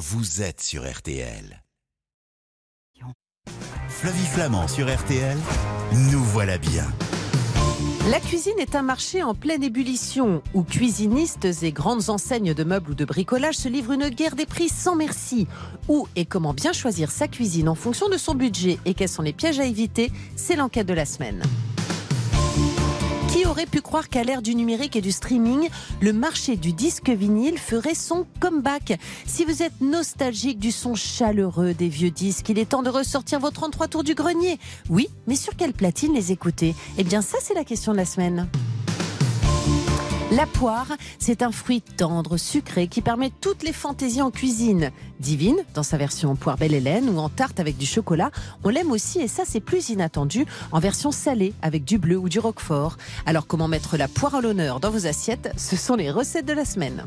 vous êtes sur RTL. Flavie Flamand sur RTL, nous voilà bien. La cuisine est un marché en pleine ébullition où cuisinistes et grandes enseignes de meubles ou de bricolage se livrent une guerre des prix sans merci. Où et comment bien choisir sa cuisine en fonction de son budget et quels sont les pièges à éviter, c'est l'enquête de la semaine. Qui aurait pu croire qu'à l'ère du numérique et du streaming, le marché du disque vinyle ferait son comeback Si vous êtes nostalgique du son chaleureux des vieux disques, il est temps de ressortir vos 33 tours du grenier. Oui, mais sur quelle platine les écouter? Eh bien ça c'est la question de la semaine. La poire, c'est un fruit tendre, sucré, qui permet toutes les fantaisies en cuisine. Divine, dans sa version poire belle Hélène, ou en tarte avec du chocolat. On l'aime aussi, et ça c'est plus inattendu, en version salée, avec du bleu ou du roquefort. Alors comment mettre la poire à l'honneur dans vos assiettes? Ce sont les recettes de la semaine.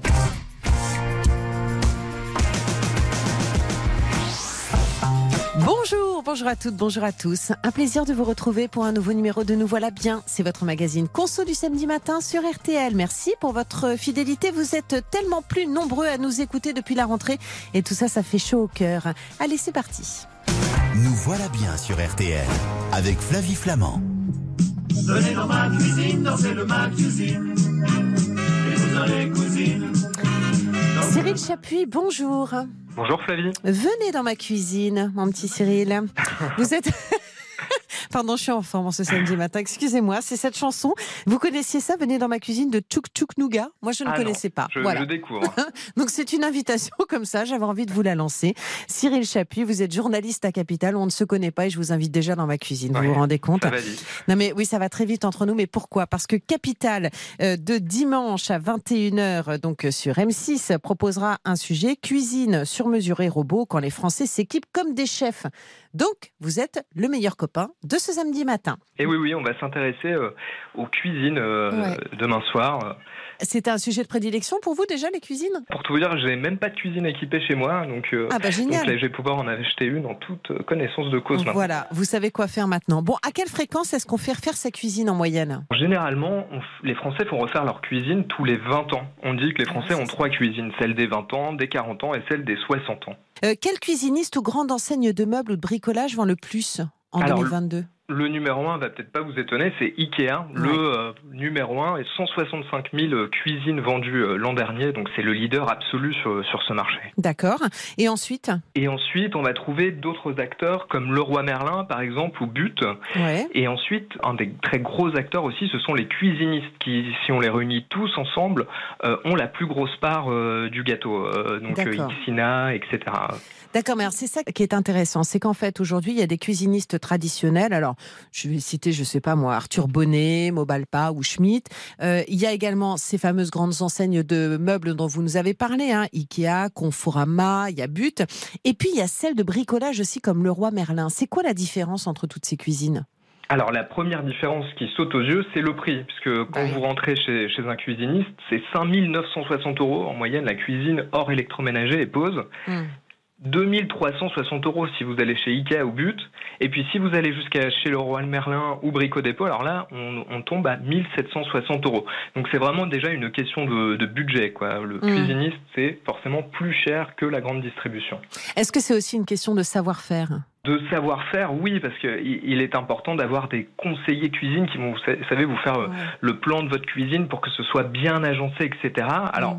Bonjour, bonjour à toutes, bonjour à tous. Un plaisir de vous retrouver pour un nouveau numéro de Nous voilà bien. C'est votre magazine Conso du samedi matin sur RTL. Merci pour votre fidélité. Vous êtes tellement plus nombreux à nous écouter depuis la rentrée et tout ça, ça fait chaud au cœur. Allez, c'est parti. Nous voilà bien sur RTL avec Flavie Flamand. Venez dans ma cuisine, dansez le ma cuisine. Et vous allez cousine. Cyril Chapuis, bonjour. Bonjour Flavie. Venez dans ma cuisine, mon petit Cyril. Vous êtes. Pardon, je suis en forme ce samedi matin. Excusez-moi, c'est cette chanson. Vous connaissiez ça Venez dans ma cuisine de Tchouk Tchouk Nougat? Moi, je ne Ah non, connaissais pas. Je, voilà. je découvre. Donc, c'est une invitation comme ça. J'avais envie de vous la lancer. Cyril Chapuis, vous êtes journaliste à Capital. On ne se connaît pas et je vous invite déjà dans ma cuisine. Vous Ouais, vous rendez compte? Ça va vite. non mais oui, ça va très vite entre nous, mais pourquoi? Parce que Capital, euh, de dimanche à 21h, donc euh, sur M6, proposera un sujet cuisine sur mesure et robot quand les Français s'équipent comme des chefs. Donc, vous êtes le meilleur copain de ce samedi matin. Et oui, oui, on va s'intéresser euh, aux cuisines euh, Ouais. demain soir. C'est un sujet de prédilection pour vous déjà, les cuisines? Pour tout vous dire, j'ai même pas de cuisine équipée chez moi, donc, euh, Ah bah donc génial là, je vais pouvoir en acheter une en toute connaissance de cause. Voilà, vous savez quoi faire maintenant. Bon, à quelle fréquence est-ce qu'on fait refaire sa cuisine en moyenne? Généralement, les Français font refaire leur cuisine tous les 20 ans. On dit que les Ah, Français ont trois cuisines, celle des 20 ans, des 40 ans et celle des 60 ans. euh, Quel cuisiniste ou grande enseigne de meubles ou de bricolage vend le plus? En Alors, 2022 Le numéro 1 va peut-être pas vous étonner, c'est Ikea. Le euh, numéro 1 est 165 000 cuisines vendues euh, l'an dernier, donc c'est le leader absolu sur, sur ce marché. D'accord. Et ensuite? Et ensuite, on va trouver d'autres acteurs comme Leroy Merlin, par exemple, ou But. Ouais. Et ensuite, un des très gros acteurs aussi, ce sont les cuisinistes qui, si on les réunit tous ensemble, euh, ont la plus grosse part du gâteau. Donc. Ixina, etc. D'accord, mais alors c'est ça qui est intéressant, c'est qu'en fait aujourd'hui il y a des cuisinistes traditionnels. Alors je vais citer, je sais pas moi, Arthur Bonnet, Mobalpa ou Schmitt. Euh, il y a également ces fameuses grandes enseignes de meubles dont vous nous avez parlé, hein, Ikea, Conforama, il y a But. Et puis il y a celles de bricolage aussi comme Leroy Merlin. C'est quoi la différence entre toutes ces cuisines? Alors la première différence qui saute aux yeux, c'est le prix, puisque quand vous rentrez chez, chez un cuisiniste, c'est 5960 euros en moyenne la cuisine hors électroménager et pause. 2360 euros si vous allez chez Ikea ou But. Et puis si vous allez jusqu'à chez Leroy Merlin ou Brico Dépôt, alors là, on, on tombe à 1760 euros. Donc c'est vraiment déjà une question de, de budget. Quoi. Le cuisiniste, c'est forcément plus cher que la grande distribution. Est-ce que c'est aussi une question de savoir-faire? De savoir-faire, oui, parce qu'il il est important d'avoir des conseillers cuisine qui vont, vous sa- savez, vous faire euh, le plan de votre cuisine pour que ce soit bien agencé, etc. Alors,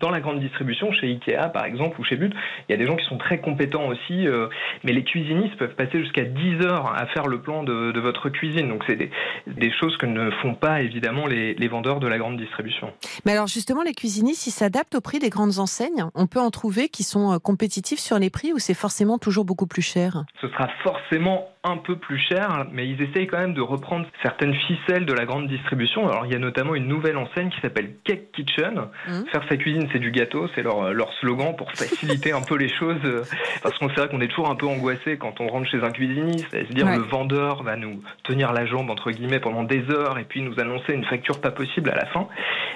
dans la grande distribution, chez Ikea par exemple, ou chez But, il y a des gens qui sont très compétents aussi, euh, mais les cuisinistes peuvent passer jusqu'à 10 heures à faire le plan de, de votre cuisine. Donc, c'est des, des choses que ne font pas évidemment les, les vendeurs de la grande distribution. Mais alors justement, les cuisinistes, ils s'adaptent au prix des grandes enseignes? On peut en trouver qui sont euh, compétitifs sur les prix ou c'est forcément toujours beaucoup plus cher? Ce sera forcément un peu plus cher, mais ils essayent quand même de reprendre certaines ficelles de la grande distribution. Alors il y a notamment une nouvelle enseigne qui s'appelle Cake Kitchen. Mhm. Faire sa cuisine, c'est du gâteau, c'est leur, leur slogan pour faciliter un peu les choses. euh, Parce qu'on sait qu'on est toujours un peu angoissé quand on rentre chez un cuisiniste, à se dire Ouais. le vendeur va nous tenir la jambe entre guillemets pendant des heures et puis nous annoncer une facture pas possible à la fin.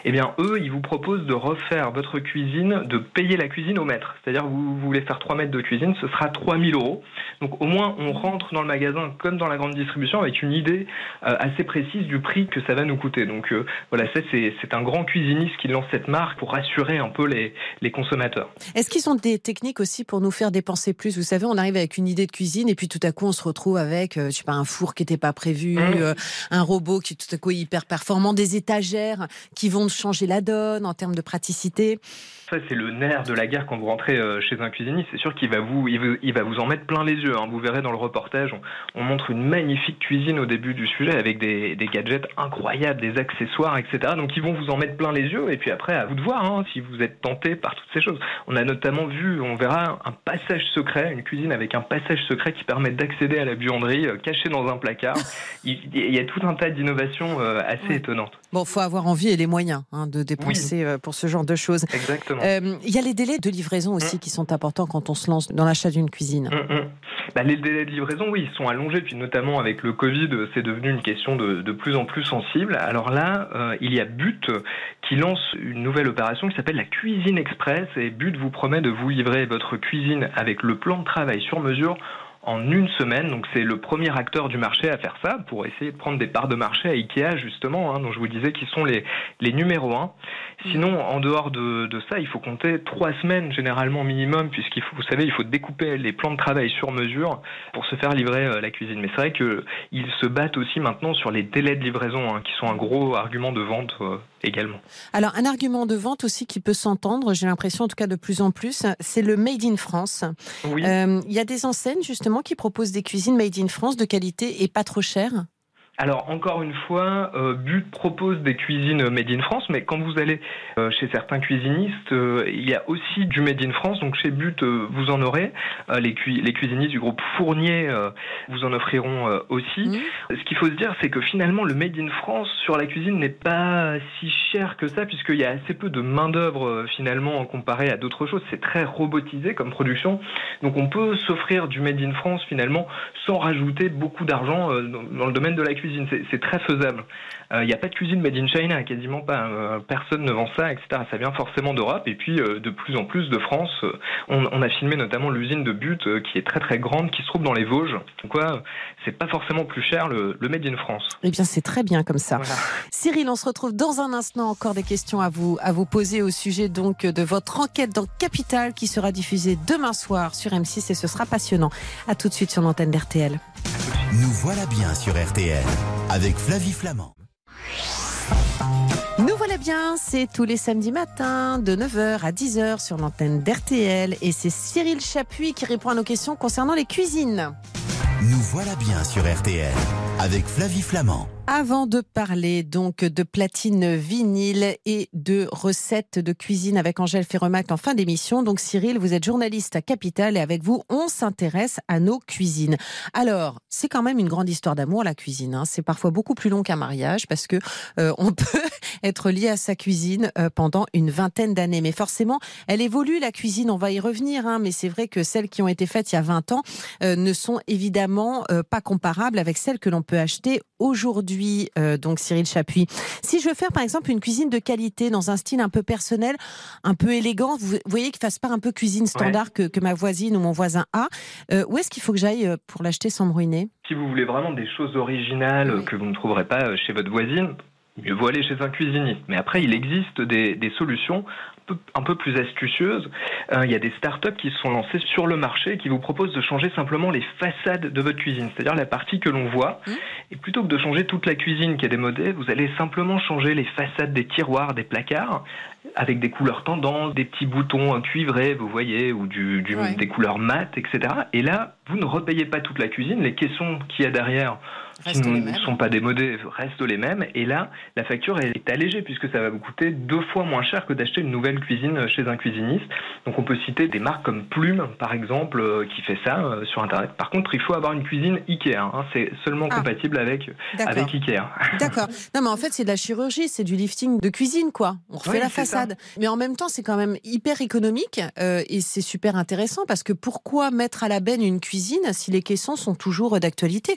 Eh bien eux, ils vous proposent de refaire votre cuisine, de payer la cuisine au mètre. C'est-à-dire vous, vous voulez faire 3 mètres de cuisine, ce sera 3000 euros. Donc Donc au moins, on rentre dans le magasin comme dans la grande distribution avec une idée assez précise du prix que ça va nous coûter. Donc voilà, ça c'est un grand cuisiniste qui lance cette marque pour rassurer un peu les, les consommateurs. Est-ce qu'ils ont des techniques aussi pour nous faire dépenser plus? Vous savez, on arrive avec une idée de cuisine et puis tout à coup on se retrouve avec, je sais pas, un four qui n'était pas prévu, mmh. un robot qui tout à coup est hyper performant, des étagères qui vont changer la donne en termes de praticité c'est le nerf de la guerre quand vous rentrez euh, chez un cuisiniste. C'est sûr qu'il va vous, il, va vous en mettre plein les yeux. Hein. Vous verrez dans le reportage, on, montre une magnifique cuisine au début du sujet avec des, gadgets incroyables, des accessoires, etc. Donc ils vont vous en mettre plein les yeux. Et puis après, à vous de voir hein, si vous êtes tenté par toutes ces choses. On a notamment vu, on verra un passage secret, une cuisine avec un passage secret qui permet d'accéder à la buanderie euh, cachée dans un placard. il, y a tout un tas d'innovations euh, assez étonnantes. Bon, faut avoir envie et les moyens hein, de dépenser pour ce genre de choses. Exactement. Euh, il y a les délais de livraison aussi mm. qui sont importants quand on se lance dans l'achat d'une cuisine. Mm, mm. Bah, les délais de livraison, oui, ils sont allongés, puis notamment avec le Covid, c'est devenu une question de, de, plus en plus sensible. Alors là, euh, il y a But qui lance une nouvelle opération qui s'appelle la Cuisine Express, et But vous promet de vous livrer votre cuisine avec le plan de travail sur mesure en une semaine. Donc c'est le premier acteur du marché à faire ça pour essayer de prendre des parts de marché à Ikea justement, hein, dont je vous disais qu'ils sont les, les numéros un. Sinon, en dehors de, de, ça, il faut compter trois semaines généralement minimum, puisqu'il faut, vous savez, il faut découper les plans de travail sur mesure pour se faire livrer euh, la cuisine. Mais c'est vrai qu'ils se battent aussi maintenant sur les délais de livraison, hein, qui sont un gros argument de vente euh, également. Alors, un argument de vente aussi qui peut s'entendre, j'ai l'impression en tout cas de plus en plus, c'est le Made in France. Oui. Euh, il y a des enseignes justement qui proposent des cuisines Made in France de qualité et pas trop chères alors encore une fois, euh, But propose des cuisines made in France, mais quand vous allez euh, chez certains cuisinistes, euh, il y a aussi du made in France. Donc chez But, vous en aurez. les, les, cuisinistes du groupe Fournier vous en offriront aussi. Mmh. Ce qu'il faut se dire, c'est que finalement, le made in France sur la cuisine n'est pas si cher que ça, puisqu'il y a assez peu de main d'œuvre finalement comparé à d'autres choses. C'est très robotisé comme production, donc on peut s'offrir du made in France finalement sans rajouter beaucoup d'argent dans le domaine de la cuisine c'est très faisable. Il euh, n'y a pas de cuisine made in China, quasiment pas. Euh, personne ne vend ça, etc. Ça vient forcément d'Europe et puis euh, de plus en plus de France. On, a filmé notamment l'usine de But qui est très très grande, qui se trouve dans les Vosges. Donc quoi, c'est pas forcément plus cher le, made in France. Eh bien, c'est très bien comme ça. Cyril, on se retrouve dans un instant. Encore des questions à vous à vous poser au sujet donc de votre enquête dans Capital qui sera diffusée demain soir sur M6 et ce sera passionnant. À tout de suite sur l'antenne d'RTL. Nous voilà bien sur RTL avec Flavie Flamand. Bien, c'est tous les samedis matins de 9h à 10h sur l'antenne d'RTL et c'est Cyril Chapuis qui répond à nos questions concernant les cuisines. Nous voilà bien sur RTL avec Flavie Flamand. Avant de parler donc de platine vinyle et de recettes de cuisine avec Angèle Ferremac en fin d'émission, donc Cyril, vous êtes journaliste à Capital et avec vous, on s'intéresse à nos cuisines. Alors, c'est quand même une grande histoire d'amour la cuisine. Hein. C'est parfois beaucoup plus long qu'un mariage parce que euh, on peut être lié à sa cuisine euh, pendant une vingtaine d'années. Mais forcément, elle évolue la cuisine. On va y revenir, hein. mais c'est vrai que celles qui ont été faites il y a 20 ans euh, ne sont évidemment pas comparables avec celles que l'on peut acheter aujourd'hui, euh, donc Cyril Chapuis. Si je veux faire par exemple une cuisine de qualité dans un style un peu personnel, un peu élégant, vous voyez qu'il fasse pas un peu cuisine standard que, ma voisine ou mon voisin a, euh, où est-ce qu'il faut que j'aille euh, pour l'acheter sans me ruiner? Si vous voulez vraiment des choses originales que vous ne trouverez pas chez votre voisine, mieux vaut aller chez un cuisiniste. Mais après, il existe des, des solutions un peu plus astucieuse, euh, il y a des startups qui se sont lancées sur le marché qui vous proposent de changer simplement les façades de votre cuisine, c'est-à-dire la partie que l'on voit. Mmh. Et plutôt que de changer toute la cuisine qui est démodée, vous allez simplement changer les façades des tiroirs, des placards, avec des couleurs tendances, des petits boutons cuivrés, vous voyez, ou du, des couleurs mates, etc. Et là, vous ne repayez pas toute la cuisine. Les caissons qu'il y a derrière ne sont pas démodés restent les mêmes. Et là, la facture est allégée puisque ça va vous coûter deux fois moins cher que d'acheter une nouvelle cuisine chez un cuisiniste. Donc on peut citer des marques comme Plume, par exemple, euh, qui fait ça euh, sur Internet. Par contre, il faut avoir une cuisine Ikea. Hein. C'est seulement ah. compatible avec, avec Ikea. D'accord. Non, mais en fait, c'est de la chirurgie, c'est du lifting de cuisine, quoi. On refait la façade. Mais en même temps, c'est quand même hyper économique euh, et c'est super intéressant parce que pourquoi mettre à la benne une cuisine si les caissons sont toujours d'actualité?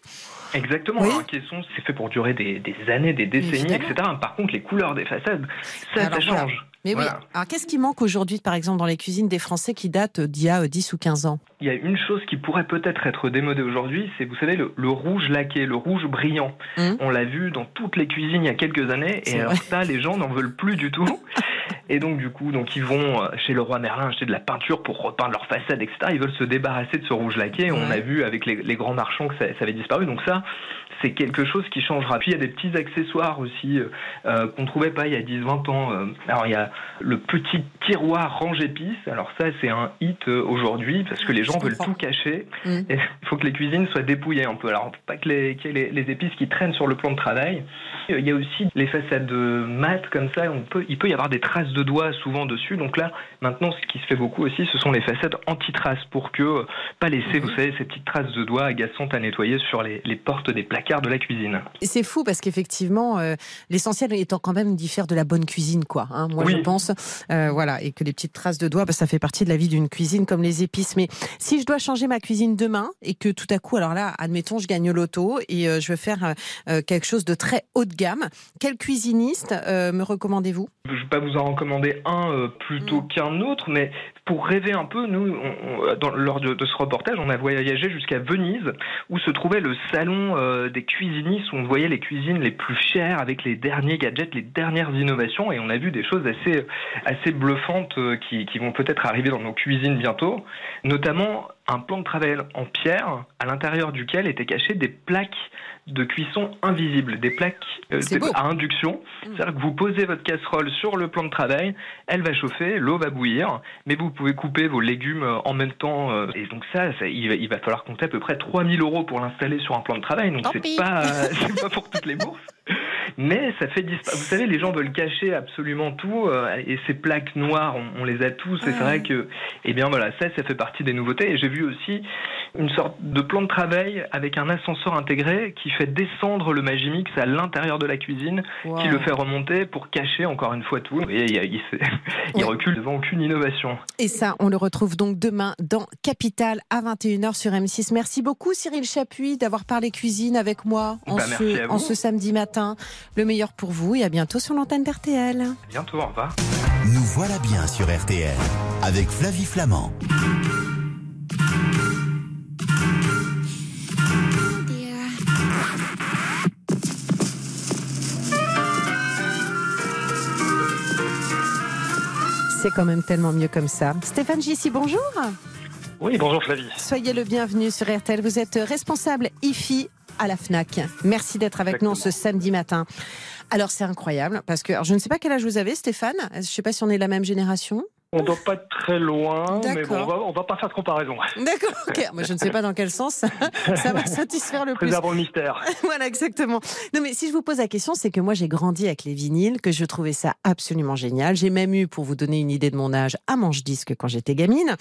Exactement. Un caisson, c'est fait pour durer des, années, des décennies, etc. Par contre, les couleurs des façades, ça, ça change. Mais oui. Alors qu'est-ce qui manque aujourd'hui, par exemple, dans les cuisines des Français qui datent d'il y a 10 ou 15 ans? Il y a une chose qui pourrait peut-être être démodée aujourd'hui, c'est, vous savez, le, rouge laqué, le rouge brillant. Hum. On l'a vu dans toutes les cuisines il y a quelques années, et alors ça, les gens n'en veulent plus du tout. Et donc, du coup, donc ils vont euh, chez le roi Merlin acheter de la peinture pour repeindre leur façade, etc. Ils veulent se débarrasser de ce rouge laqué. On a vu avec les, grands marchands que ça, ça avait disparu. Donc ça, c'est quelque chose qui changera. Puis il y a des petits accessoires aussi euh, euh qu'on trouvait pas il y a 10-20 ans. Euh. Alors il y a le petit tiroir range épices. Alors ça c'est un hit aujourd'hui parce que les gens veulent tout cacher. Mm. il faut que les cuisines soient dépouillées un peu. Alors pas que les, les, les, épices qui traînent sur le plan de travail. Il y a aussi les façades mat comme ça. On peut, il peut y avoir des traces de doigts souvent dessus. Donc là maintenant ce qui se fait beaucoup aussi ce sont les façades anti-traces pour que pas laisser vous mm-hmm. savez ces petites traces de doigts agaçantes à nettoyer sur les, les portes des de la cuisine. C'est fou parce qu'effectivement, euh, l'essentiel étant quand même d'y faire de la bonne cuisine, quoi. Hein, moi, je pense, euh, voilà, et que les petites traces de doigts, bah, ça fait partie de la vie d'une cuisine, comme les épices. Mais si je dois changer ma cuisine demain et que tout à coup, alors là, admettons, je gagne l'auto et euh, je veux faire quelque chose de très haut de gamme, quel cuisiniste me recommandez-vous? Je ne vais pas vous en recommander un plutôt mm. qu'un autre, mais pour rêver un peu, nous, dans, lors de, ce reportage, on a voyagé jusqu'à Venise, où se trouvait le salon euh, des cuisinistes, où on voyait les cuisines les plus chères, avec les derniers gadgets, les dernières innovations, et on a vu des choses assez, assez bluffantes euh, qui, qui vont peut-être arriver dans nos cuisines bientôt, notamment un plan de travail en pierre, à l'intérieur duquel étaient cachées des plaques de cuisson invisibles, des plaques euh, à induction. Mm. C'est-à-dire que vous posez votre casserole sur le plan de travail, elle va chauffer, l'eau va bouillir, mais vous pouvez couper vos légumes euh, en même temps. Euh, et donc ça, il, va, il, va, falloir compter à peu près 3000 euros pour l'installer sur un plan de travail. Donc c'est pas, c'est pas pour toutes les bourses. Mais ça fait disparaître. Vous savez, les gens veulent cacher absolument tout, euh, et ces plaques noires, on, les a tous. Et c'est vrai que, eh bien voilà, ça, ça fait partie des nouveautés. Et j'ai vu aussi une sorte de plan de travail avec un ascenseur intégré qui fait descendre le Magimix à l'intérieur de la cuisine, qui le fait remonter pour cacher encore une fois tout. Et il, il, recule devant aucune innovation. Et ça, on le retrouve donc demain dans Capital à 21h sur M6. Merci beaucoup Cyril Chapuis d'avoir parlé cuisine avec moi en, bah, ce, en ce samedi matin. Le meilleur pour vous et à bientôt sur l'antenne d'RTL. bientôt, au revoir. Nous voilà bien sur RTL avec Flavie Flamand. C'est quand même tellement mieux comme ça. Stéphane Gissi, bonjour. Oui, bonjour Flavie. Soyez le bienvenu sur RTL. Vous êtes responsable IFI à la FNAC. Merci d'être avec nous ce samedi matin. Alors c'est incroyable parce que je ne sais pas quel âge vous avez Stéphane, je ne sais pas si on est de la même génération. On ne doit pas être très loin, mais bon, on va, va pas faire de comparaison. D'accord, ok. Moi, je ne sais pas dans quel sens ça va satisfaire le plus. Préservons le mystère. voilà, exactement. Non, mais si je vous pose la question, c'est que moi, j'ai grandi avec les vinyles, que je trouvais ça absolument génial. J'ai même eu, pour vous donner une idée de mon âge, un manche-disque quand j'étais gamine,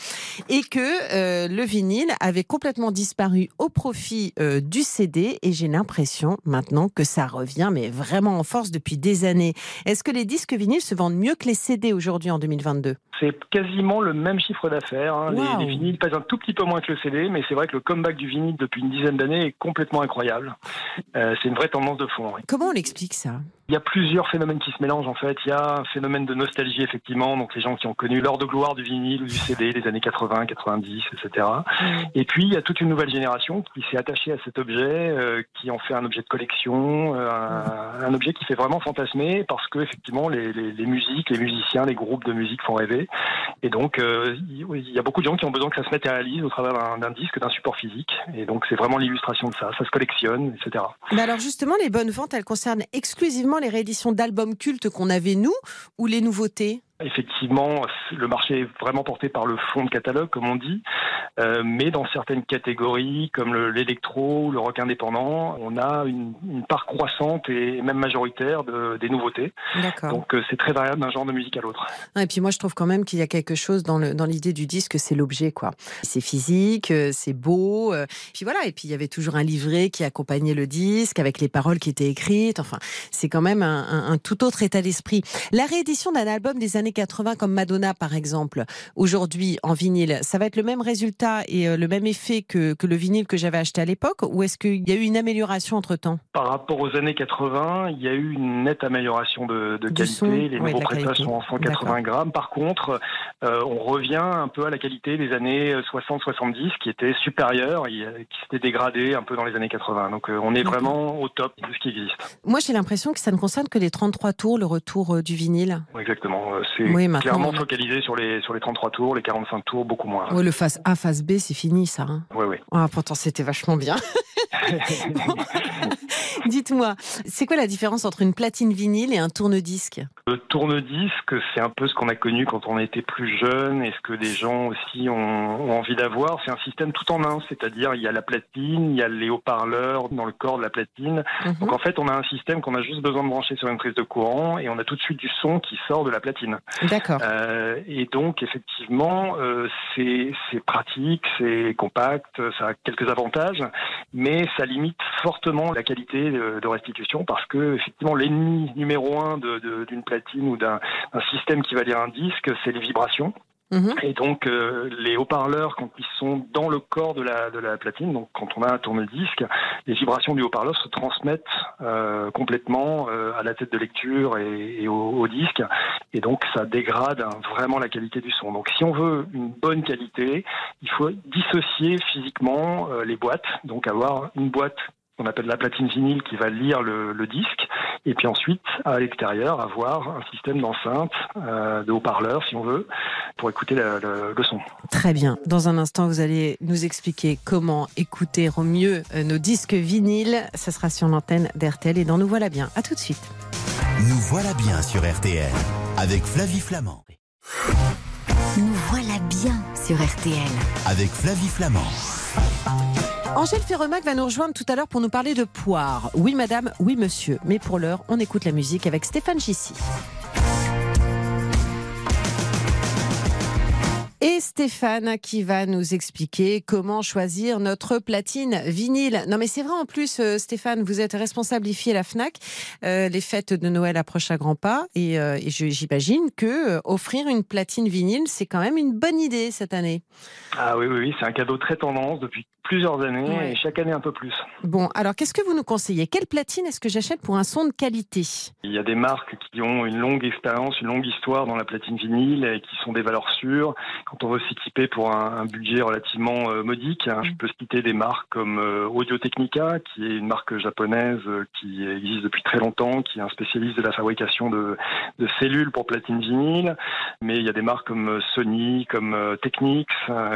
et que euh, le vinyle avait complètement disparu au profit euh, du CD, et j'ai l'impression maintenant que ça revient, mais vraiment en force depuis des années. Est-ce que les disques vinyles se vendent mieux que les CD aujourd'hui en 2022 c'est quasiment le même chiffre d'affaires. Hein. Les, vinyles pèsent un tout petit peu moins que le CD, mais c'est vrai que le comeback du vinyle depuis une dizaine d'années est complètement incroyable. Euh, c'est une vraie tendance de fond. Comment on l'explique ça? Il y a plusieurs phénomènes qui se mélangent en fait. Il y a un phénomène de nostalgie effectivement, donc les gens qui ont connu l'heure de gloire du vinyle ou du CD, les années 80, 90, etc. Et puis il y a toute une nouvelle génération qui s'est attachée à cet objet, euh, qui en fait un objet de collection, euh, un, objet qui fait vraiment fantasmer parce que effectivement les, les, les, musiques, les musiciens, les groupes de musique font rêver. Et donc euh, il y a beaucoup de gens qui ont besoin que ça se matérialise au travers d'un disque, d'un support physique. Et donc c'est vraiment l'illustration de ça. Ça se collectionne, etc. Mais alors justement, les bonnes ventes, elles concernent exclusivement les rééditions d'albums cultes qu'on avait nous ou les nouveautés? Effectivement, le marché est vraiment porté par le fond de catalogue, comme on dit, euh, mais dans certaines catégories, comme l'électro ou le rock indépendant, on a une, part croissante et même majoritaire de, des nouveautés. Donc euh, c'est très variable d'un genre de musique à l'autre. Et puis moi, je trouve quand même qu'il y a quelque chose dans l'idée dans du disque, c'est l'objet, quoi. C'est physique, euh, c'est beau, puis voilà. Et puis il y avait toujours un livret qui accompagnait le disque avec les paroles qui étaient écrites. Enfin, c'est quand même un, un tout autre état d'esprit. La réédition d'un album des années 80 comme Madonna par exemple, aujourd'hui en vinyle, ça va être le même résultat et euh, le même effet que, que le vinyle que j'avais acheté à l'époque ou est-ce qu'il y a eu une amélioration entre-temps? Par rapport aux années 80, il y a eu une nette amélioration de, de qualité. Les nouveaux prêtages sont en 180 grammes. Par contre, euh, on revient un peu à la qualité des années 60-70 qui était supérieure, qui s'était dégradée un peu dans les années 80. Donc on est vraiment au top de ce qui existe. Moi j'ai l'impression que ça ne concerne que les 33 tours, le retour du vinyle. Exactement. C'est clairement focalisé sur les, sur les 33 tours, les 45 tours, beaucoup moins. Oui, le face A, face B, c'est fini ça. Hein. oui, oui. Ah, pourtant, c'était vachement bien. Dites-moi, c'est quoi la différence entre une platine vinyle et un tourne-disque? Le tourne-disque, c'est un peu ce qu'on a connu quand on était plus jeune et ce que des gens aussi ont, envie d'avoir. C'est un système tout en un, c'est-à-dire il y a la platine, il y a les haut-parleurs dans le corps de la platine. Mhm. Donc en fait, on a un système qu'on a juste besoin de brancher sur une prise de courant et on a tout de suite du son qui sort de la platine. D'accord. Euh, et donc effectivement, euh, c'est pratique, c'est compact, ça a quelques avantages, mais ça limite fortement la qualité de, restitution parce que effectivement l'ennemi numéro un d'une platine ou d'un système qui va lire un disque, c'est les vibrations. Mhm. Et donc euh, les haut-parleurs, quand ils sont dans le corps de la, de la platine, donc quand on a un tourne-disque, les vibrations du haut-parleur se transmettent euh, complètement euh, à la tête de lecture et, au, disque, et donc ça dégrade vraiment la qualité du son. Donc si on veut une bonne qualité, il faut dissocier physiquement les boîtes, donc avoir une boîte qu'on appelle la platine vinyle qui va lire le, disque, et puis ensuite à l'extérieur avoir un système d'enceinte, euh, de haut-parleurs si on veut, pour écouter le, son. Très bien. Dans un instant, vous allez nous expliquer comment écouter au mieux euh, nos disques vinyles. Ça sera sur l'antenne d'RTL et dans Nous voilà bien. À tout de suite. Nous voilà bien sur RTL avec Flavie Flamand. Nous voilà bien sur RTL avec Flavie Flamand. Angèle Ferremac va nous rejoindre tout à l'heure pour nous parler de poire. Oui madame, oui monsieur. Mais pour l'heure, on écoute la musique avec Stéphane Gissi. Et Stéphane qui va nous expliquer comment choisir notre platine vinyle. Non mais c'est vrai en plus euh, Stéphane, vous êtes responsable IFI à la FNAC. Euh, les fêtes de Noël approchent à grands pas et, euh, j'imagine que offrir une platine vinyle, c'est quand même une bonne idée cette année. Ah oui, oui, oui c'est un cadeau très tendance depuis plusieurs années et chaque année un peu plus. Bon, alors qu'est-ce que vous nous conseillez? Quelle platine est-ce que j'achète pour un son de qualité? Il y a des marques qui ont une longue expérience, une longue histoire dans la platine vinyle et qui sont des valeurs sûres. Quand on veut s'équiper pour un, budget relativement euh, modique, hein, je mm. peux citer des marques comme euh, Audio Technica, qui est une marque japonaise euh, qui existe depuis très longtemps, qui est un spécialiste de la fabrication de, de cellules pour platine vinyle. Mais il y a des marques comme Sony, comme Technics,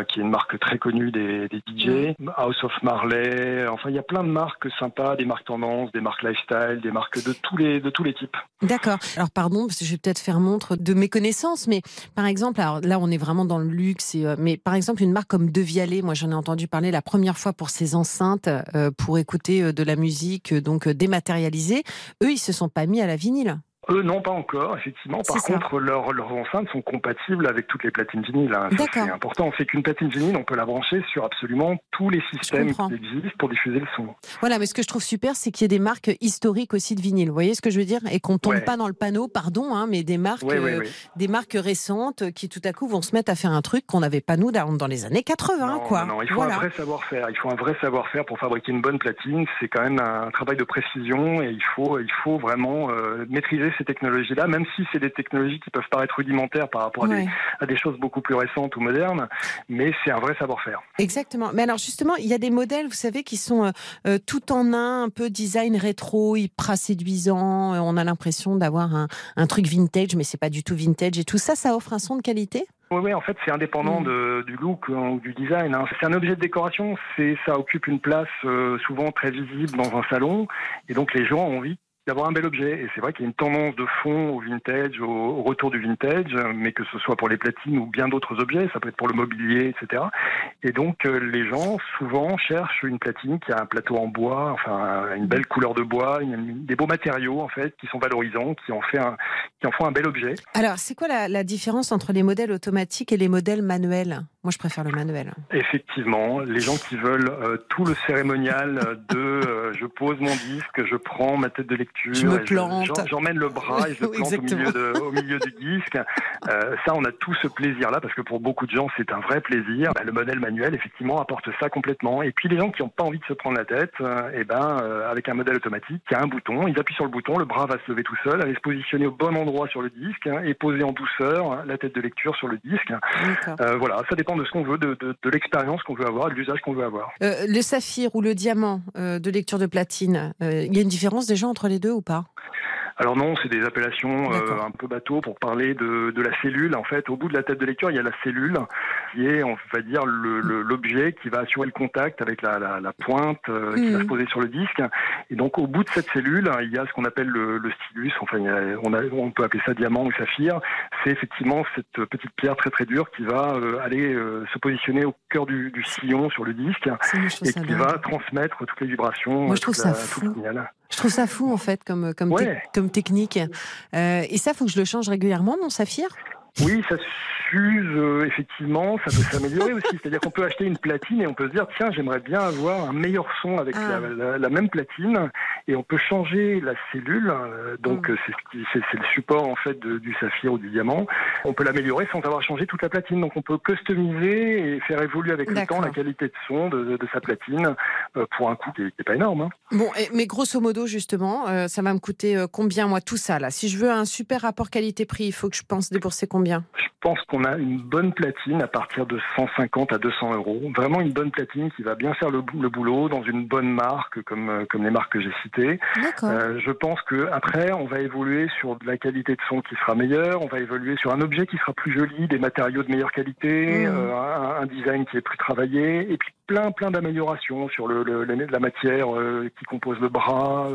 qui est une marque très connue des, des DJ. House of Marley. Enfin, il y a plein de marques sympas, des marques tendance, des marques lifestyle, des marques de tous les, de tous les types. D'accord. Alors, pardon, je vais peut-être faire montre de mes connaissances, mais par exemple, là, on est vraiment dans le luxe, euh, mais par exemple, une marque comme Devialet, moi, j'en ai entendu parler la première fois pour ces enceintes, euh, pour écouter euh, de la musique, donc dématérialisée. Eux, ils se sont pas mis à la vinyle. Eux, non, pas encore, effectivement. Par contre, leurs enceintes sont compatibles avec toutes les platines vinyles. Hein. C'est important. C'est qu'une platine vinyle, on peut la brancher sur absolument tous les systèmes qui existent pour diffuser le son. Voilà, mais ce que je trouve super, c'est qu'il y ait des marques historiques aussi de vinyle. Vous voyez ce que je veux dire? Et qu'on tombe pas dans le panneau, pardon, hein, mais des marques, euh, des marques récentes qui tout à coup vont se mettre à faire un truc qu'on n'avait pas nous dans les années 80, quoi. Non, il faut un vrai savoir-faire. Il faut un vrai savoir-faire pour fabriquer une bonne platine. C'est quand même un travail de précision et il faut, il faut vraiment euh, maîtriser ces technologies-là, même si c'est des technologies qui peuvent paraître rudimentaires par rapport à, des, choses beaucoup plus récentes ou modernes, mais c'est un vrai savoir-faire. Exactement. Mais alors justement, il y a des modèles, vous savez, qui sont euh, euh, tout en un, un peu design rétro, hyper séduisant. Euh, on a l'impression d'avoir un, un, truc vintage, mais c'est pas du tout vintage. Et tout ça, ça offre un son de qualité? Oui, oui, en fait, c'est indépendant mm. de, du look ou du design. Hein. C'est un objet de décoration. C'est, ça occupe une place souvent très visible dans un salon, et donc les gens ont envie d'avoir un bel objet. Et c'est vrai qu'il y a une tendance de fond au vintage, au, retour du vintage, mais que ce soit pour les platines ou bien d'autres objets, ça peut être pour le mobilier, etc. Et donc euh, les gens souvent cherchent une platine qui a un plateau en bois, enfin une belle couleur de bois, des beaux matériaux en fait qui sont valorisants, qui en, fait qui en font un bel objet. Alors c'est quoi la différence entre les modèles automatiques et les modèles manuels? Moi, je préfère le manuel. Effectivement, les gens qui veulent euh, tout le cérémonial de euh, je pose mon disque, je prends ma tête de lecture, je me plante, j'emmène le bras et je le plante au milieu, de, au milieu, du disque. Euh, ça, on a tout ce plaisir-là parce que pour beaucoup de gens, c'est un vrai plaisir. Bah, le modèle manuel, effectivement, apporte ça complètement. Et puis les gens qui n'ont pas envie de se prendre la tête, et eh ben, avec un modèle automatique, il y a un bouton, ils appuient sur le bouton, le bras va se lever tout seul, aller se positionner au bon endroit sur le disque hein, et poser en douceur la tête de lecture sur le disque. voilà, ça dépend de ce qu'on veut, de, l'expérience qu'on veut avoir, de l'usage qu'on veut avoir. Euh, le saphir ou le diamant euh, de lecture de platine, euh, il y a une différence déjà entre les deux ou pas? Alors non, c'est des appellations euh, un peu bateau pour parler de, de, la cellule. En fait, au bout de la tête de lecture, il y a la cellule qui est, on va dire, l'objet qui va assurer le contact avec la, la, la pointe euh, qui va se mhm. poser sur le disque. Et donc, au bout de cette cellule, il y a ce qu'on appelle le, le, stylus. Enfin, on, a, on, peut appeler ça diamant ou saphir. C'est effectivement cette petite pierre très très dure qui va euh, aller se positionner au cœur du, du sillon sur le disque et qui va transmettre toutes les vibrations. Moi, je trouve ça fou. Je trouve ça fou en fait comme comme, comme technique. Euh, et ça, faut que je le change régulièrement, mon saphir? Oui, ça s'use euh, effectivement, ça peut s'améliorer aussi. C'est-à-dire qu'on peut acheter une platine et on peut se dire tiens, j'aimerais bien avoir un meilleur son avec ah. la, même platine et on peut changer la cellule. Euh, donc mm. c'est le support en fait du saphir ou du diamant. On peut l'améliorer sans avoir changé toute la platine. Donc on peut customiser et faire évoluer avec le temps la qualité de son de, sa platine euh, pour un coût qui n'est pas énorme. Hein. Bon, mais grosso modo justement, ça va me coûter combien moi tout ça là? Si je veux un super rapport qualité-prix, il faut que je pense débourser combien Je pense qu'on a une bonne platine à partir de 150 à 200 euros. Vraiment une bonne platine qui va bien faire le, boulot dans une bonne marque comme, euh, comme les marques que j'ai citées. Euh, je pense que après on va évoluer sur de la qualité de son qui sera meilleure, on va évoluer sur un objet qui sera plus joli, des matériaux de meilleure qualité, mmh. euh, un, un, design qui est plus travaillé, et puis plein plein d'améliorations sur le, le, la matière euh, qui compose le bras.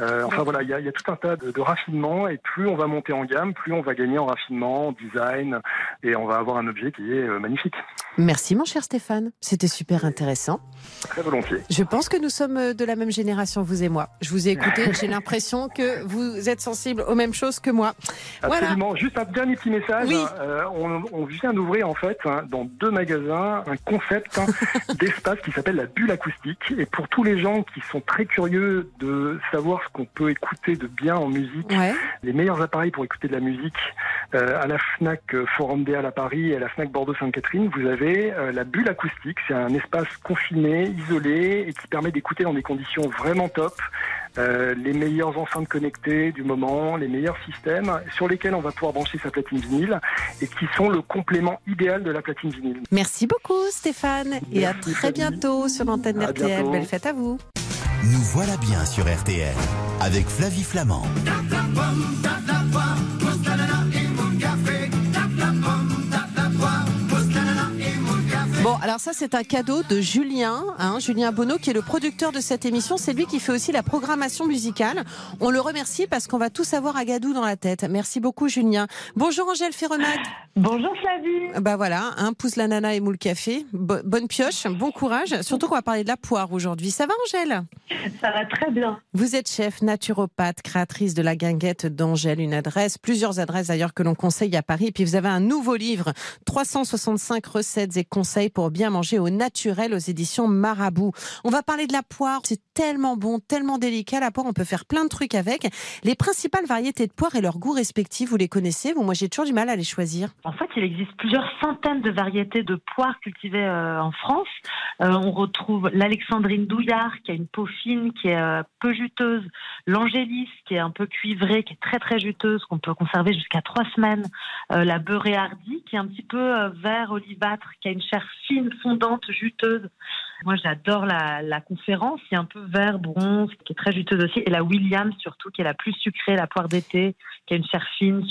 Euh, enfin voilà, il y a, y a, tout un tas de, de raffinements et plus on va monter en gamme, plus on va gagner en raffinement, en design et on va avoir un objet qui est euh, magnifique. Merci mon cher Stéphane, c'était super intéressant. Très volontiers. Je pense que nous sommes de la même génération, vous et moi. Je vous ai écouté, j'ai l'impression que vous êtes sensible aux mêmes choses que moi. Absolument. Juste un dernier petit message. on, on, vient d'ouvrir en fait hein, dans deux magasins un concept hein, d'espace qui s'appelle la bulle acoustique. Et pour tous les gens qui sont très curieux de savoir ce qu'on peut écouter de bien en musique, les meilleurs appareils pour écouter de la musique, euh, à la FNAC euh, Forum Déal à Paris et à la FNAC Bordeaux-Sainte-Catherine, vous avez euh, la bulle acoustique. C'est un espace confiné, isolé et qui permet d'écouter dans des conditions vraiment top. Les meilleures enceintes connectées du moment, les meilleurs systèmes sur lesquels on va pouvoir brancher sa platine vinyle et qui sont le complément idéal de la platine vinyle. Merci beaucoup Stéphane et à très bientôt sur l'antenne d'RTL. Belle fête à vous. Nous voilà bien sur RTL avec Flavie Flamand. Bon, alors ça c'est un cadeau de Julien, hein, Julien Bonneau, qui est le producteur de cette émission. C'est lui qui fait aussi la programmation musicale. On le remercie parce qu'on va tous avoir Agadou dans la tête. Merci beaucoup Julien. Bonjour Angèle Ferremad. Bonjour Flavie. Bah voilà, hein, pousse la nana et moule café. bonne pioche, bon courage. Surtout qu'on va parler de la poire aujourd'hui. Ça va Angèle? Ça va très bien. Vous êtes chef naturopathe, créatrice de la guinguette d'Angèle, une adresse, plusieurs adresses d'ailleurs que l'on conseille à Paris. Et puis vous avez un nouveau livre, 365 recettes et conseils pour bien manger au naturel aux éditions Marabout. On va parler de la poire. C'est tellement bon, tellement délicat. La poire, on peut faire plein de trucs avec. Les principales variétés de poire et leurs goûts respectifs, vous les connaissez moi, j'ai toujours du mal à les choisir. En fait, il existe plusieurs centaines de variétés de poires cultivées euh, en France. Euh, on retrouve l'Alexandrine douillard, qui a une peau fine, qui est euh, peu juteuse. L'Angélis, qui est un peu cuivrée, qui est très très juteuse, qu'on peut conserver jusqu'à trois semaines. la beurrée hardie, qui est un petit peu vert olivâtre, qui a une chair fine, fondante, juteuse. Moi, j'adore la, conférence, qui est un peu vert, bronze, qui est très juteuse aussi. Et la Williams, surtout, qui est la plus sucrée, la poire d'été, qui a une chair fine,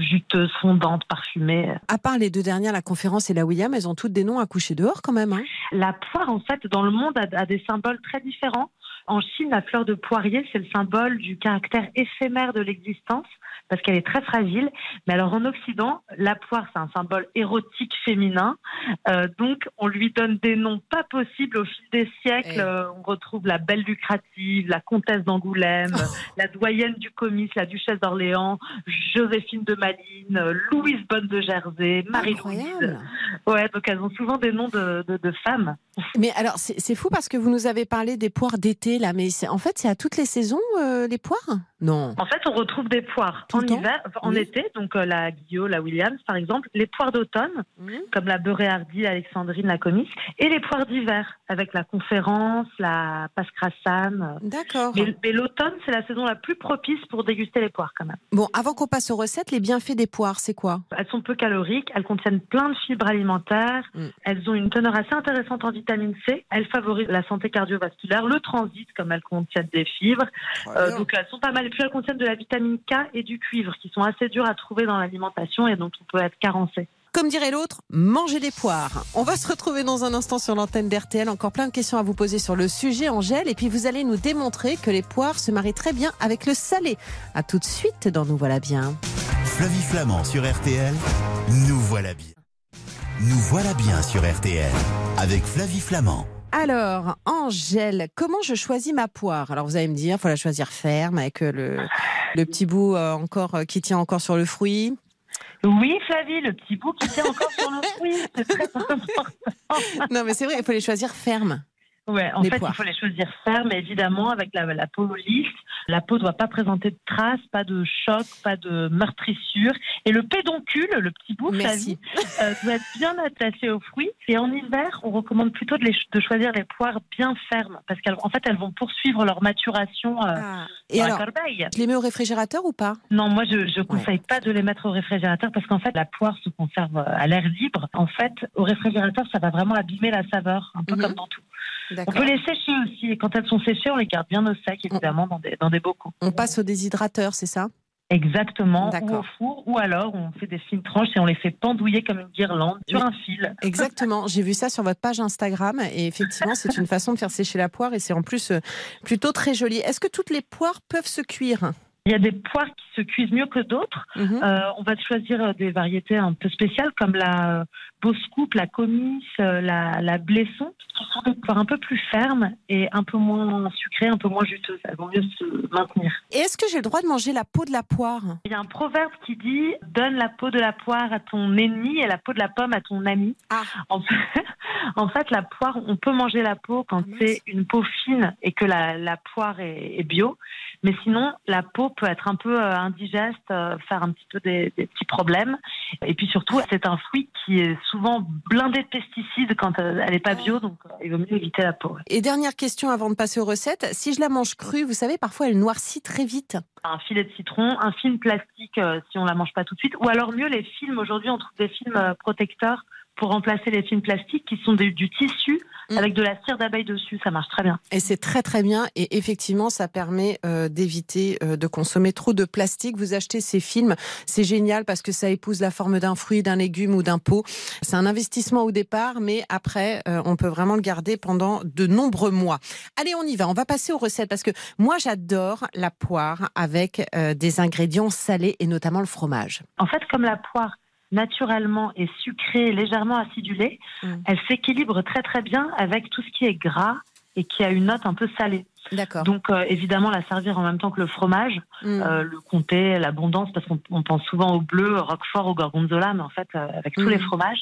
juteuse, fondante, parfumée. À part les deux dernières, la conférence et la Williams, elles ont toutes des noms à coucher dehors quand même. Hein la poire, en fait, dans le monde, a, des symboles très différents. En Chine, la fleur de poirier, c'est le symbole du caractère éphémère de l'existence parce qu'elle est très fragile. Mais alors en Occident, la poire, c'est un symbole érotique féminin. Euh, donc on lui donne des noms pas possibles au fil des siècles. Eh. Euh, on retrouve la belle lucrative, la comtesse d'Angoulême, Oh. la doyenne du comice, la duchesse d'Orléans, Joséphine de Malines, Louise Bonne de Jersey, Marie-Louise. Ouais, donc elles ont souvent des noms de, de- de femmes. Mais alors, c'est fou parce que vous nous avez parlé des poires d'été, là, mais en fait, c'est à toutes les saisons, euh, les poires? Non. En fait, on retrouve des poires Tout en hiver, en Oui. été, donc euh, la Guillaume, la Williams par exemple, les poires d'automne, comme la beurrée hardie, l'alexandrine, la comice, et les poires d'hiver, avec la conférence, la pascrassane. D'accord. Mais, mais l'automne, c'est la saison la plus propice pour déguster les poires quand même. Bon, avant qu'on passe aux recettes, les bienfaits des poires, c'est quoi? Elles sont peu caloriques, elles contiennent plein de fibres alimentaires, Mm. elles ont une teneur assez intéressante en vitamine C, elles favorisent la santé cardiovasculaire, le transit comme elles contiennent des fibres, Euh, donc elles sont pas mal. Et puis elles contiennent de la vitamine K et du cuivre qui sont assez durs à trouver dans l'alimentation et dont on peut être carencé. Comme dirait l'autre, mangez des poires. On va se retrouver dans un instant sur l'antenne d'RTL. Encore plein de questions à vous poser sur le sujet, Angèle. Et puis vous allez nous démontrer que les poires se marient très bien avec le salé. À tout de suite dans Nous voilà bien. Flavie Flamand sur RTL, nous voilà bien. Nous voilà bien sur RTL avec Flavie Flamand. Alors, Angèle, comment je choisis ma poire? Alors vous allez me dire, il faut la choisir ferme avec euh, le, le petit bout euh, encore euh, qui tient encore sur le fruit. Oui, Flavie, le petit bout qui tient encore sur le fruit, c'est très important. Non, mais c'est vrai, il faut les choisir fermes. Ouais, en Les fait, poires. il faut les choisir fermes, évidemment, avec la, la peau lisse. La peau ne doit pas présenter de traces, pas de choc, pas de meurtrissure. Et le pédoncule, le petit bout, Merci. Flavie, euh, doit être bien attaché aux fruits. Et en hiver, on recommande plutôt de, les ch- de choisir les poires bien fermes, parce qu'en fait, elles vont poursuivre leur maturation euh, Et dans alors, la corbeille. je les mets au réfrigérateur ou pas? Non, moi, je ne conseille pas de les mettre au réfrigérateur parce qu'en fait, la poire se conserve euh, à l'air libre. En fait, au réfrigérateur, ça va vraiment abîmer la saveur, un peu Mhm. comme dans tout. On peut les sécher aussi. Et quand elles sont séchées, on les garde bien au sec, évidemment, dans des, dans des bocaux. On passe au déshydrateur, c'est ça? Exactement. Ou au four, ou alors on fait des fines tranches et on les fait pendouiller comme une guirlande sur un fil. Exactement, j'ai vu ça sur votre page Instagram et effectivement c'est une façon de faire sécher la poire et c'est en plus euh, plutôt très joli. Est-ce que toutes les poires peuvent se cuire? Il y a des poires qui se cuisent mieux que d'autres. Mhm. Euh, on va choisir euh, des variétés un peu spéciales comme la euh, Beauce Coupe, la Comice, la, la Blesson, qui sont des poires un peu plus fermes et un peu moins sucrées, un peu moins juteuses. Elles vont mieux se maintenir. Et est-ce que j'ai le droit de manger la peau de la poire? Il y a un proverbe qui dit donne la peau de la poire à ton ennemi et la peau de la pomme à ton ami. Ah. En fait, en fait, la poire, on peut manger la peau quand Ah, c'est une peau fine et que la, la poire est, est bio. Mais sinon, la peau peut être un peu euh, indigeste, euh, faire un petit peu des, des petits problèmes. Et puis surtout, c'est un fruit qui est souvent blindé de pesticides quand euh, elle n'est pas bio, donc il vaut mieux éviter la peau. Et dernière question avant de passer aux recettes, si je la mange crue, vous savez parfois elle noircit très vite. un filet de citron, un film plastique si on la mange pas tout de suite, ou alors mieux les films. Aujourd'hui, on trouve des films protecteurs pour remplacer les films plastiques qui sont des- du tissu Mm. avec de la cire d'abeille dessus. Ça marche très bien. Et c'est très très bien et effectivement ça permet euh, d'éviter euh, de consommer trop de plastique. Vous achetez ces films, c'est génial parce que ça épouse la forme d'un fruit, d'un légume ou d'un pot. C'est un investissement au départ mais après euh, on peut vraiment le garder pendant de nombreux mois. Allez on y va, on va passer aux recettes parce que moi j'adore la poire avec des ingrédients salés et notamment le fromage. En fait, comme la poire naturellement est sucrée, légèrement acidulée, Mm. elle s'équilibre très très bien avec tout ce qui est gras et qui a une note un peu salée. D'accord. Donc euh, évidemment la servir en même temps que le fromage, Mm. euh, le comté, l'abondance, parce qu'on on pense souvent au bleu, au roquefort, au gorgonzola, mais en fait euh, avec tous les fromages,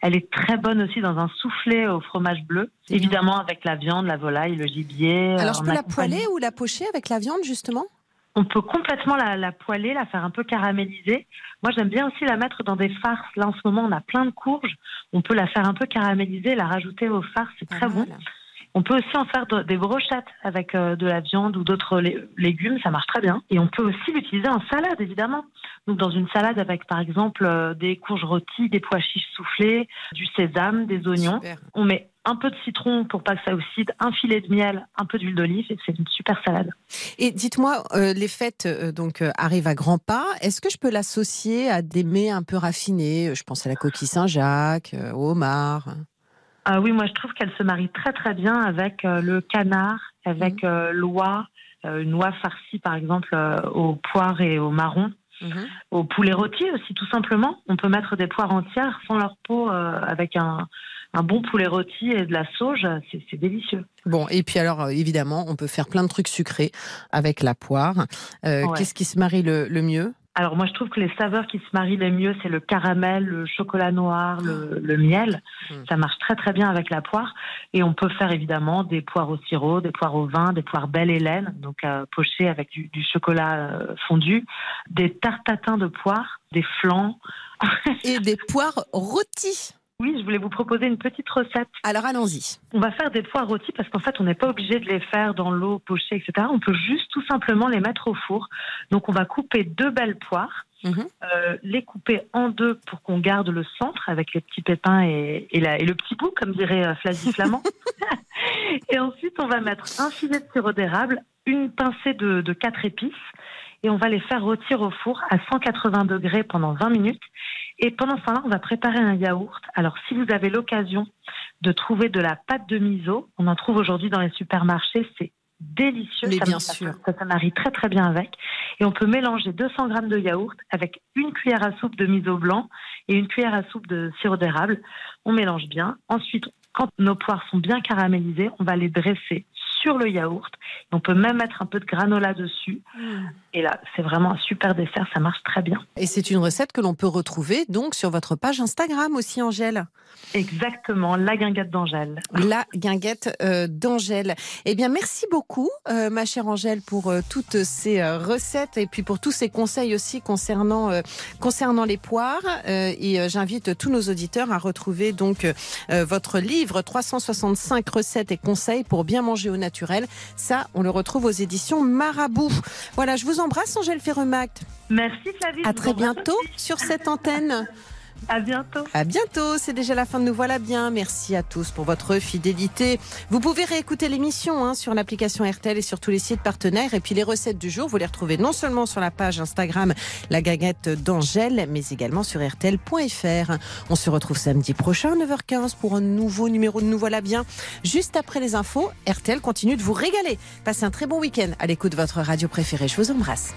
elle est très bonne aussi dans un soufflé au fromage bleu, bien. évidemment avec la viande, la volaille, le gibier. Alors je peux la poêler ou la pocher avec la viande justement? On peut complètement la, la poêler, la faire un peu caraméliser. Moi, j'aime bien aussi la mettre dans des farces. Là, en ce moment, on a plein de courges. On peut la faire un peu caraméliser, la rajouter aux farces. C'est très bon. On peut aussi en faire de- des brochettes avec euh, de la viande ou d'autres lé- légumes. Ça marche très bien. Et on peut aussi l'utiliser en salade, évidemment. Donc, dans une salade avec, par exemple, euh, des courges rôties, des pois chiches soufflés, du sésame, des oignons. Super. On met un peu de citron pour pas que ça oxyde, un filet de miel, un peu d'huile d'olive et c'est une super salade. Et dites-moi, euh, les fêtes euh, donc euh, arrivent à grands pas. Est-ce que je peux l'associer à des mets un peu raffinés? Je pense à la coquille Saint-Jacques, au homard. Ah oui, moi je trouve qu'elle se marie très très bien avec euh, le canard, avec euh, l'oie, euh, une oie farcie par exemple aux poires et aux marrons. Mhm. Au poulet rôti aussi, tout simplement. On peut mettre des poires entières sans leur peau euh, avec un, un bon poulet rôti et de la sauge. C'est délicieux. Bon, et puis alors, évidemment, on peut faire plein de trucs sucrés avec la poire. Euh, Ouais. Qu'est-ce qui se marie le, le mieux? Alors moi je trouve que les saveurs qui se marient les mieux, c'est le caramel, le chocolat noir, le, le miel. Mm. Ça marche très très bien avec la poire. Et on peut faire évidemment des poires au sirop, des poires au vin, des poires belle Hélène, donc euh, pochées avec du, du chocolat euh, fondu, des tartatins de poire, des flancs. Et des poires rôties. Oui, je voulais vous proposer une petite recette. Alors allons-y. On va faire des poires rôties parce qu'en fait, on n'est pas obligé de les faire dans l'eau pochée, etc. On peut juste tout simplement les mettre au four. Donc, on va couper deux belles poires, Mhm. euh, les couper en deux pour qu'on garde le centre avec les petits pépins et, et, la- et le petit bout, comme dirait euh, Flavie Flamand. et ensuite, on va mettre un filet de sirop d'érable, une pincée de, de quatre épices et on va les faire rôtir au four à 180 degrés pendant 20 minutes. Et pendant ce temps-là, on va préparer un yaourt. Alors, si vous avez l'occasion de trouver de la pâte de miso, on en trouve aujourd'hui dans les supermarchés, c'est délicieux. Mais ça, bien ça- sûr. Ça, ça marie très très bien avec. Et on peut mélanger 200 grammes de yaourt avec une cuillère à soupe de miso blanc et une cuillère à soupe de sirop d'érable. On mélange bien. Ensuite, quand nos poires sont bien caramélisées, on va les dresser sur le yaourt. On peut même mettre un peu de granola dessus. Et là, c'est vraiment un super dessert, ça marche très bien. Et c'est une recette que l'on peut retrouver donc sur votre page Instagram aussi, Angèle. Exactement, la guinguette d'Angèle. La guinguette euh, d'Angèle. Eh bien, merci beaucoup, euh, ma chère Angèle, pour euh, toutes ces recettes et puis pour tous ces conseils aussi concernant concernant les poires. Et j'invite tous nos auditeurs à retrouver donc votre livre 365 recettes et conseils pour bien manger au naturel. Ça, on le retrouve aux éditions Marabout. Voilà, je vous embrasse, Angèle Ferremac. Merci Flavie. À très bientôt sur cette antenne. À bientôt. À bientôt, c'est déjà la fin de Nous Voilà Bien. Merci à tous pour votre fidélité. Vous pouvez réécouter l'émission hein, sur l'application RTL et sur tous les sites partenaires. Et puis les recettes du jour, vous les retrouvez non seulement sur la page Instagram La Gaguette d'Angèle, mais également sur RTL.fr. On se retrouve samedi prochain, 9h15, pour un nouveau numéro de Nous Voilà Bien. Juste après les infos, RTL continue de vous régaler. Passez un très bon week-end à l'écoute de votre radio préférée. Je vous embrasse.